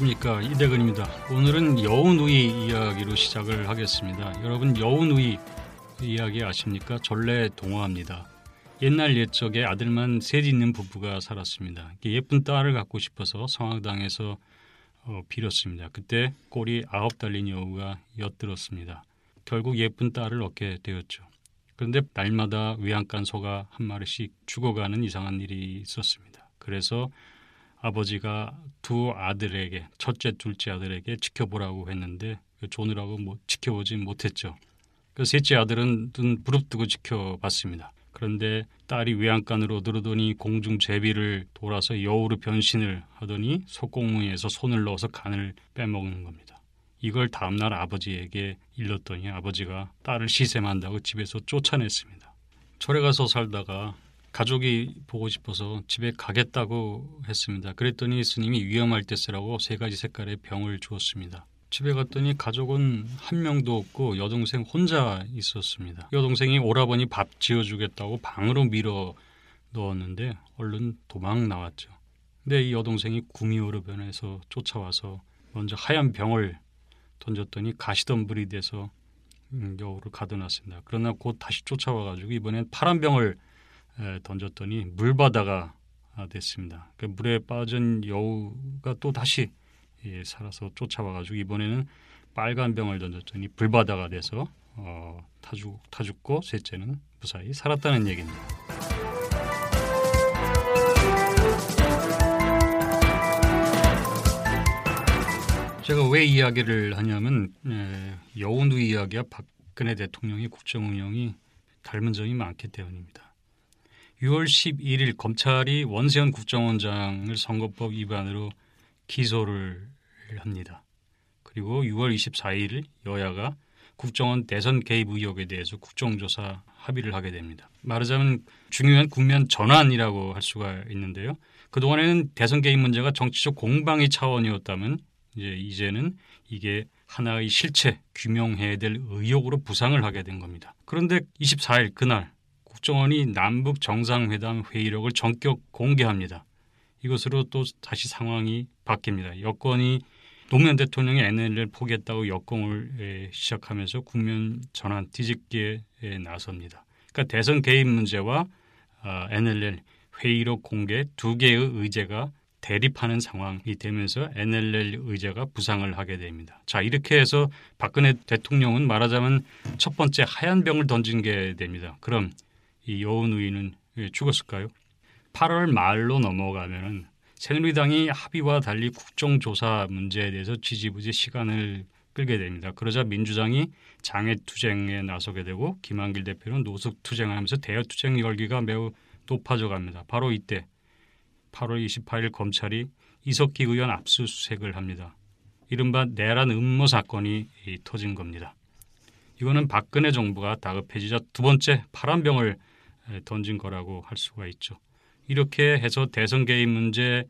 안녕하십니까 이대근입니다. 오늘은 여우누이 이야기로 시작을 하겠습니다. 여러분 여우누이 이야기 아십니까? 전래 동화입니다. 옛날 옛적에 아들만 셋 있는 부부가 살았습니다. 예쁜 딸을 갖고 싶어서 성황당에서 어, 빌었습니다. 그때 꼬리 아홉 달린 여우가 엿들었습니다. 결국 예쁜 딸을 얻게 되었죠. 그런데 날마다 외양간 소가 한 마리씩 죽어가는 이상한 일이 있었습니다. 그래서 아버지가 두 아들에게 첫째, 둘째 아들에게 지켜보라고 했는데 그 조느라고 뭐 지켜보지 못했죠. 그 셋째 아들은 눈 부릅뜨고 지켜봤습니다. 그런데 딸이 외양간으로 들어더니 공중 제비를 돌아서 여우로 변신을 하더니 속공무에서 손을 넣어서 간을 빼먹는 겁니다. 이걸 다음날 아버지에게 일렀더니 아버지가 딸을 시샘한다고 집에서 쫓아냈습니다. 절에 가서 살다가 가족이 보고 싶어서 집에 가겠다고 했습니다. 그랬더니 스님이 위험할 때 쓰라고 세 가지 색깔의 병을 주었습니다. 집에 갔더니 가족은 한 명도 없고 여동생 혼자 있었습니다. 여동생이 오라버니 밥 지어주겠다고 방으로 밀어 넣었는데 얼른 도망 나왔죠. 근데 이 여동생이 구미호로 변해서 쫓아와서 먼저 하얀 병을 던졌더니 가시덤불이 돼서 음, 여우를 가둬놨습니다. 그러나 곧 다시 쫓아와가지고 이번엔 파란 병을 던졌더니 물바다가 됐습니다. 그 물에 빠진 여우가 또 다시 예, 살아서 쫓아와가지고 이번에는 빨간 병을 던졌더니 불바다가 돼서 어, 타, 죽, 타 죽고 셋째는 무사히 살았다는 얘기입니다. 제가 왜 이야기를 하냐면 에, 여우누이 이야기와 박근혜 대통령의 국정 운영이 닮은 점이 많기 때문입니다. 6월 11일 검찰이 원세현 국정원장을 선거법 위반으로 기소를 합니다. 그리고 6월 24일 여야가 국정원 대선 개입 의혹에 대해서 국정조사 합의를 하게 됩니다. 말하자면 중요한 국면 전환이라고 할 수가 있는데요. 그동안에는 대선 개입 문제가 정치적 공방의 차원이었다면 이제 이제는 이게 하나의 실체 규명해야 될 의혹으로 부상을 하게 된 겁니다. 그런데 24일 그날 국정원이 남북 정상회담 회의록을 전격 공개합니다. 이것으로 또 다시 상황이 바뀝니다. 여권이 노무현 대통령이 NLL을 포기했다고 역공을 시작하면서 국면 전환 뒤집기에 나섭니다. 그러니까 대선 개입 문제와 NLL 회의록 공개 두 개의 의제가 대립하는 상황이 되면서 NLL 의제가 부상을 하게 됩니다. 자 이렇게 해서 박근혜 대통령은 말하자면 첫 번째 하얀 병을 던진 게 됩니다. 그럼 이 여운우이는 죽었을까요? 8월 말로 넘어가면은 새누리당이 합의와 달리 국정조사 문제에 대해서 지지부지 시간을 끌게 됩니다. 그러자 민주당이 장애투쟁에 나서게 되고 김한길 대표는 노숙투쟁하면서 대여투쟁 열기가 매우 높아져 갑니다. 바로 이때 8월 28일 검찰이 이석기 의원 압수수색을 합니다. 이른바 내란 음모 사건이 터진 겁니다. 이거는 박근혜 정부가 다급해지자 두 번째 파란병을 던진 거라고 할 수가 있죠. 이렇게 해서 대선 개입 문제,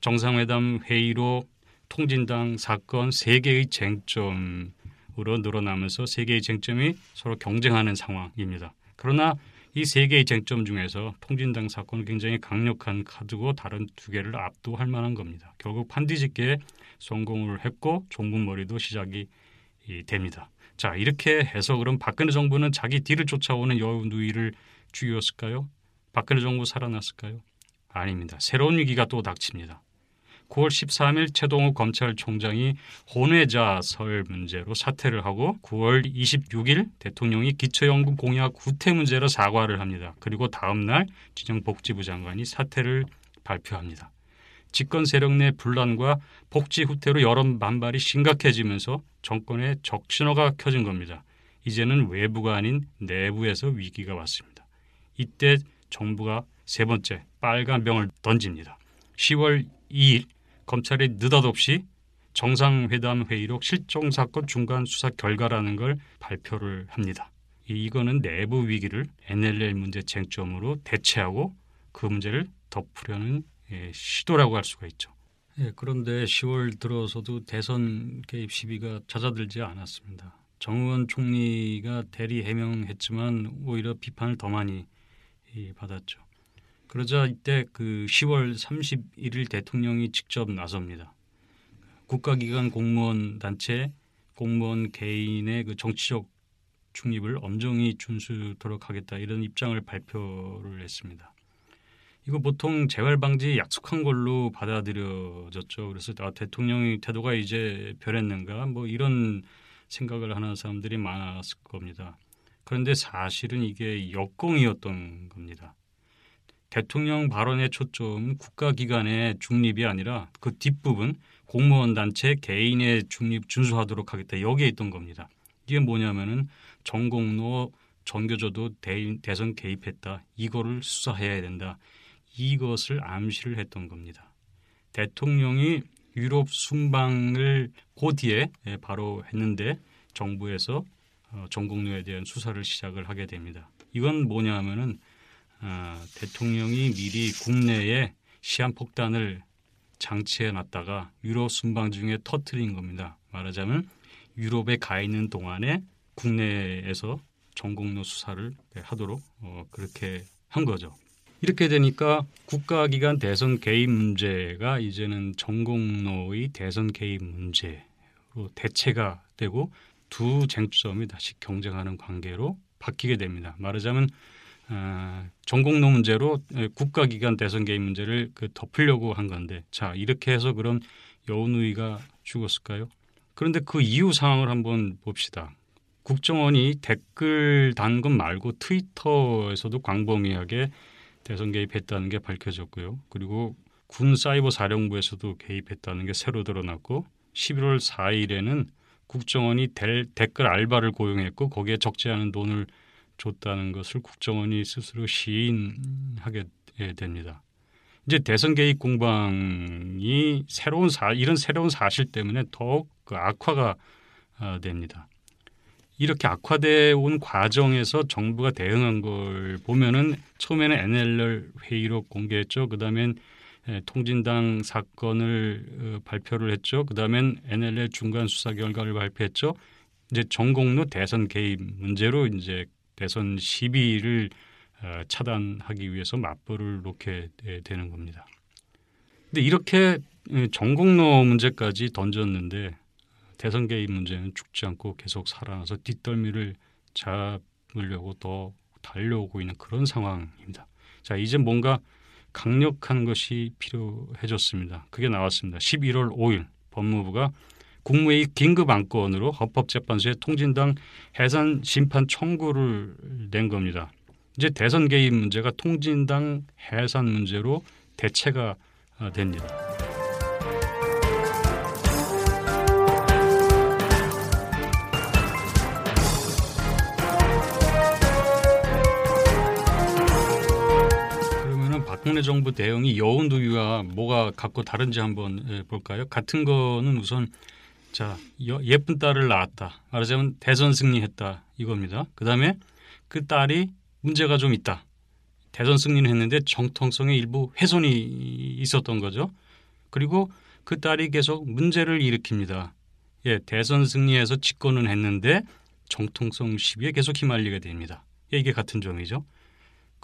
정상회담 회의로 통진당 사건 세 개의 쟁점으로 늘어나면서 세 개의 쟁점이 서로 경쟁하는 상황입니다. 그러나 이 세 개의 쟁점 중에서 통진당 사건은 굉장히 강력한 카드고 다른 두 개를 압도할 만한 겁니다. 결국 판뒤집기에 성공을 했고 종북머리도 시작이 됩니다. 자 이렇게 해서 그럼 박근혜 정부는 자기 뒤를 쫓아오는 여우 누이를 죽였을까요? 박근혜 정부 살아났을까요? 아닙니다. 새로운 위기가 또 닥칩니다. 9월 13일 최동욱 검찰총장이 혼외자설 문제로 사퇴를 하고 9월 26일 대통령이 기초연금 공약 후퇴 문제로 사과를 합니다. 그리고 다음 날 진영복지부 장관이 사퇴를 발표합니다. 집권 세력 내 분란과 복지 후퇴로 여론 반발이 심각해지면서 정권의 적신호가 켜진 겁니다. 이제는 외부가 아닌 내부에서 위기가 왔습니다. 이때 정부가 세 번째 빨간 병을 던집니다. 10월 2일 검찰이 느닷없이 정상회담 회의록 실종 사건 중간 수사 결과라는 걸 발표를 합니다. 이거는 내부 위기를 NLL 문제 쟁점으로 대체하고 그 문제를 덮으려는 예, 시도라고 할 수가 있죠. 예, 그런데 10월 들어서도 대선 개입 시비가 잦아들지 않았습니다. 정의원 총리가 대리 해명했지만 오히려 비판을 더 많이 받았죠. 그러자 이때 그 10월 31일 대통령이 직접 나섭니다. 국가기관 공무원 단체 공무원 개인의 그 정치적 중립을 엄정히 준수토록 하겠다 이런 입장을 발표를 했습니다. 이거 보통 재활 방지 약속한 걸로 받아들여졌죠. 그래서 아, 대통령의 태도가 이제 변했는가 뭐 이런 생각을 하는 사람들이 많았을 겁니다. 그런데 사실은 이게 역공이었던 겁니다. 대통령 발언의 초점 국가기관의 중립이 아니라 그 뒷부분 공무원 단체 개인의 중립 준수하도록 하겠다 여기에 있던 겁니다. 이게 뭐냐면은 전공로 전교조도 대, 대선 개입했다. 이거를 수사해야 된다. 이것을 암시를 했던 겁니다. 대통령이 유럽 순방을 그 뒤에 예, 바로 했는데 정부에서 어, 전공로에 대한 수사를 시작을 하게 됩니다. 이건 뭐냐면은 어, 대통령이 미리 국내에 시한폭탄을 장치해 놨다가 유럽 순방 중에 터트린 겁니다. 말하자면 유럽에 가 있는 동안에 국내에서 전공로 수사를 하도록 어, 그렇게 한 거죠. 이렇게 되니까 국가기관 대선 개입 문제가 이제는 전공로의 대선 개입 문제로 대체가 되고 두 쟁점이 다시 경쟁하는 관계로 바뀌게 됩니다. 말하자면 아, 전공로 문제로 국가기관 대선 개입 문제를 그 덮으려고 한 건데 자 이렇게 해서 그럼 여운우이가 죽었을까요? 그런데 그 이후 상황을 한번 봅시다. 국정원이 댓글 단 것 말고 트위터에서도 광범위하게 대선 개입했다는 게 밝혀졌고요. 그리고 군 사이버 사령부에서도 개입했다는 게 새로 드러났고 11월 4일에는 국정원이 델, 댓글 알바를 고용했고 거기에 적지 않은 돈을 줬다는 것을 국정원이 스스로 시인하게 됩니다. 이제 대선 개입 공방이 새로운 사 이런 새로운 사실 때문에 더욱 그 악화가 아, 됩니다. 이렇게 악화돼 온 과정에서 정부가 대응한 걸 보면은 처음에는 NLL 회의록 공개했죠. 그다음엔 통진당 사건을 어, 발표를 했죠. 그다음엔 NLL 중간 수사 결과를 발표했죠. 이제 전공로 대선 개입 문제로 이제 대선 시비를 어, 차단하기 위해서 맞불을 놓게 되는 겁니다. 근데 이렇게 전공로 문제까지 던졌는데 대선 개입 문제는 죽지 않고 계속 살아나서 뒷덜미를 잡으려고 더 달려오고 있는 그런 상황입니다. 자, 이제 뭔가 강력한 것이 필요해졌습니다. 그게 나왔습니다. 11월 5일 법무부가 국무회의 긴급 안건으로 헌법재판소에 통진당 해산 심판 청구를 낸 겁니다. 이제 대선 개입 문제가 통진당 해산 문제로 대체가 됩니다. 박근혜 정부 대응이 여운두유와 뭐가 갖고 다른지 한번 예, 볼까요? 같은 거는 우선 자, 예쁜 딸을 낳았다. 말하자면 대선 승리했다. 이겁니다. 그 다음에 그 딸이 문제가 좀 있다. 대선 승리는 했는데 정통성의 일부 훼손이 있었던 거죠. 그리고 그 딸이 계속 문제를 일으킵니다. 예, 대선 승리해서 집권은 했는데 정통성 시비에 계속 휘말리게 됩니다. 예, 이게 같은 점이죠.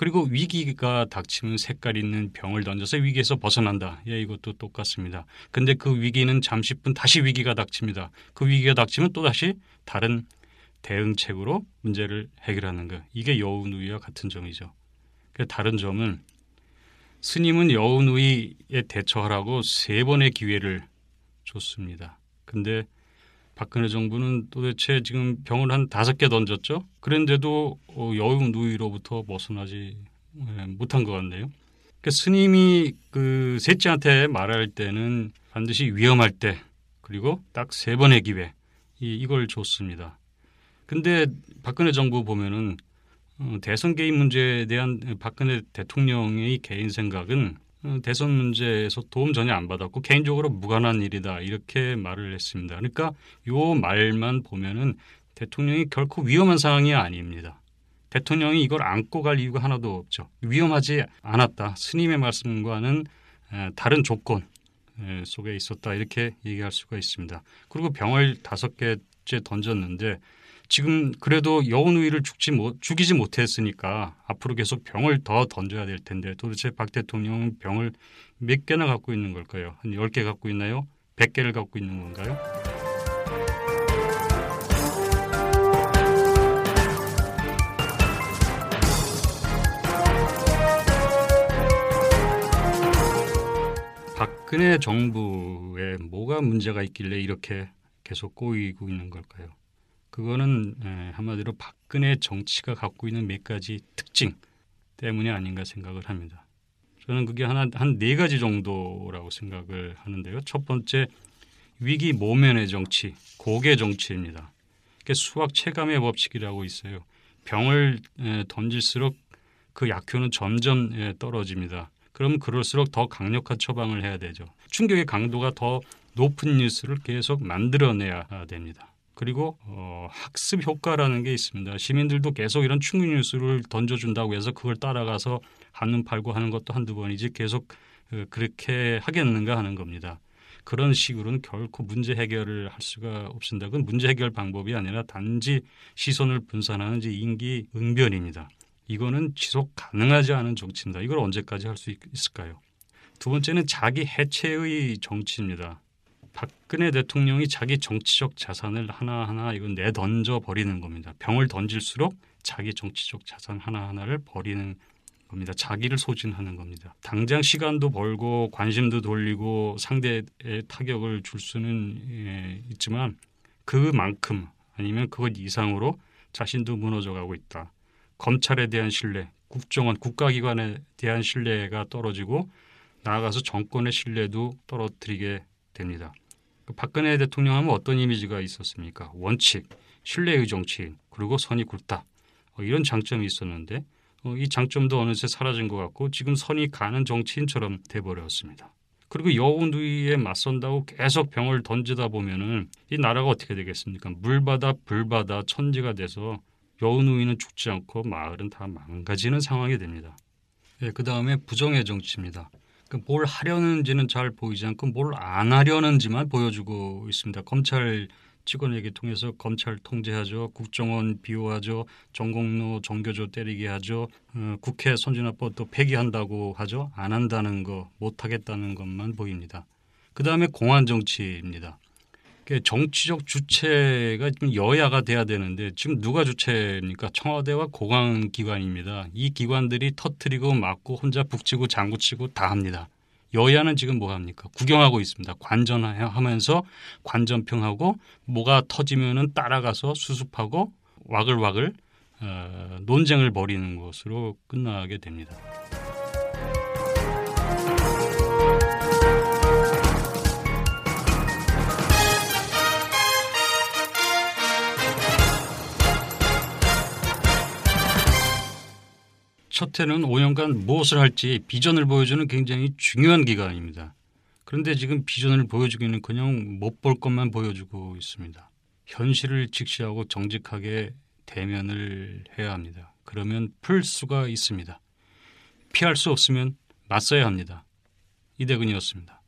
그리고 위기가 닥치면 색깔 있는 병을 던져서 위기에서 벗어난다. 예, 이것도 똑같습니다. 근데 그 위기는 잠시뿐 다시 위기가 닥칩니다. 그 위기가 닥치면 또 다시 다른 대응책으로 문제를 해결하는 것. 이게 여운우위와 같은 점이죠. 그 다른 점은 스님은 여운우위에 대처하라고 세 번의 기회를 줬습니다. 근데 박근혜 정부는 도대체 지금 병을 한 다섯 개 던졌죠. 그런데도 어, 여운 누이로부터 벗어나지 예, 못한 것 같네요. 그러니까 스님이 그 셋째한테 말할 때는 반드시 위험할 때 그리고 딱 세 번의 기회 이, 이걸 줬습니다. 근데 박근혜 정부 보면은 어, 대선 개입 문제에 대한 박근혜 대통령의 개인 생각은 어, 대선 문제에서 도움 전혀 안 받았고 개인적으로 무관한 일이다 이렇게 말을 했습니다. 그러니까 요 말만 보면은 대통령이 결코 위험한 상황이 아닙니다. 대통령이 이걸 안고 갈 이유가 하나도 없죠. 위험하지 않았다. 스님의 말씀과는 다른 조건 속에 있었다 이렇게 얘기할 수가 있습니다. 그리고 병을 다섯 개째 던졌는데 지금 그래도 여운우위를 죽지 못, 죽이지 못했으니까 앞으로 계속 병을 더 던져야 될 텐데 도대체 박 대통령은 병을 몇 개나 갖고 있는 걸까요? 한 10개 갖고 있나요? 100개를 갖고 있는 건가요? 박근혜 정부에 뭐가 문제가 있길래 이렇게 계속 꼬이고 있는 걸까요? 그거는 예, 한마디로 박근혜 정치가 갖고 있는 몇 가지 특징 때문이 아닌가 생각을 합니다. 저는 그게 하나 한 네 가지 정도라고 생각을 하는데요. 첫 번째 위기 모면의 정치, 고개 정치입니다. 그게 수학 체감의 법칙이라고 있어요. 병을 예, 던질수록 그 약효는 점점 예, 떨어집니다. 그럼 그럴수록 더 강력한 처방을 해야 되죠. 충격의 강도가 더 높은 뉴스를 계속 만들어내야 됩니다. 그리고 어, 학습 효과라는 게 있습니다. 시민들도 계속 이런 충격 뉴스를 던져준다고 해서 그걸 따라가서 한눈 팔고 하는 것도 한두 번이지 계속 어, 그렇게 하겠는가 하는 겁니다. 그런 식으로는 결코 문제 해결을 할 수가 없습니다. 그건 문제 해결 방법이 아니라 단지 시선을 분산하는 인기 응변입니다. 이거는 지속 가능하지 않은 정치입니다. 이걸 언제까지 할 수 있을까요? 두 번째는 자기 해체의 정치입니다. 박근혜 대통령이 자기 정치적 자산을 하나하나 이건 내던져 버리는 겁니다. 병을 던질수록 자기 정치적 자산 하나하나를 버리는 겁니다. 자기를 소진하는 겁니다. 당장 시간도 벌고 관심도 돌리고 상대에 타격을 줄 수는 예, 있지만 그만큼 아니면 그것 이상으로 자신도 무너져 가고 있다. 검찰에 대한 신뢰, 국정원, 국가기관에 대한 신뢰가 떨어지고 나아가서 정권의 신뢰도 떨어뜨리게 됩니다. 그 박근혜 대통령 하면 어떤 이미지가 있었습니까? 원칙, 신뢰의 정치인, 그리고 선이 굵다. 어, 이런 장점이 있었는데 어, 이 장점도 어느새 사라진 것 같고 지금 선이 가는 정치인처럼 돼버렸습니다. 그리고 여운위에 맞선다고 계속 병을 던지다 보면은 이 나라가 어떻게 되겠습니까? 물바다 불바다 천지가 돼서 여운위는 죽지 않고 마을은 다 망가지는 상황이 됩니다. 네, 그 다음에 부정의 정치입니다. 그뭘 하려는지는 잘 보이지 않고 뭘 안 하려는지만 보여주고 있습니다. 검찰 직원에게 통해서 검찰 통제하죠. 국정원 비호하죠. 전공로 정교조 때리게 하죠. 어, 국회 선진화법도 폐기한다고 하죠. 안 한다는 거, 못 하겠다는 것만 보입니다. 그 다음에 공안 정치입니다. 정치적 주체가 지금 여야가 돼야 되는데 지금 누가 주체입니까? 청와대와 공안기관입니다. 이 기관들이 터트리고 막고 혼자 북치고 장구치고 다 합니다. 여야는 지금 뭐 합니까? 구경하고 있습니다. 관전하면서 관전평하고 뭐가 터지면은 따라가서 수습하고 와글와글 어, 논쟁을 벌이는 것으로 끝나게 됩니다. 첫 해는 5년간 무엇을 할지 비전을 보여주는 굉장히 중요한 기간입니다. 그런데 지금 비전을 보여주기는 그냥 못볼 것만 보여주고 있습니다. 현실을 직시하고 정직하게 대면을 해야 합니다. 그러면 풀 수가 있습니다. 피할 수 없으면 맞서야 합니다. 이대근이었습니다.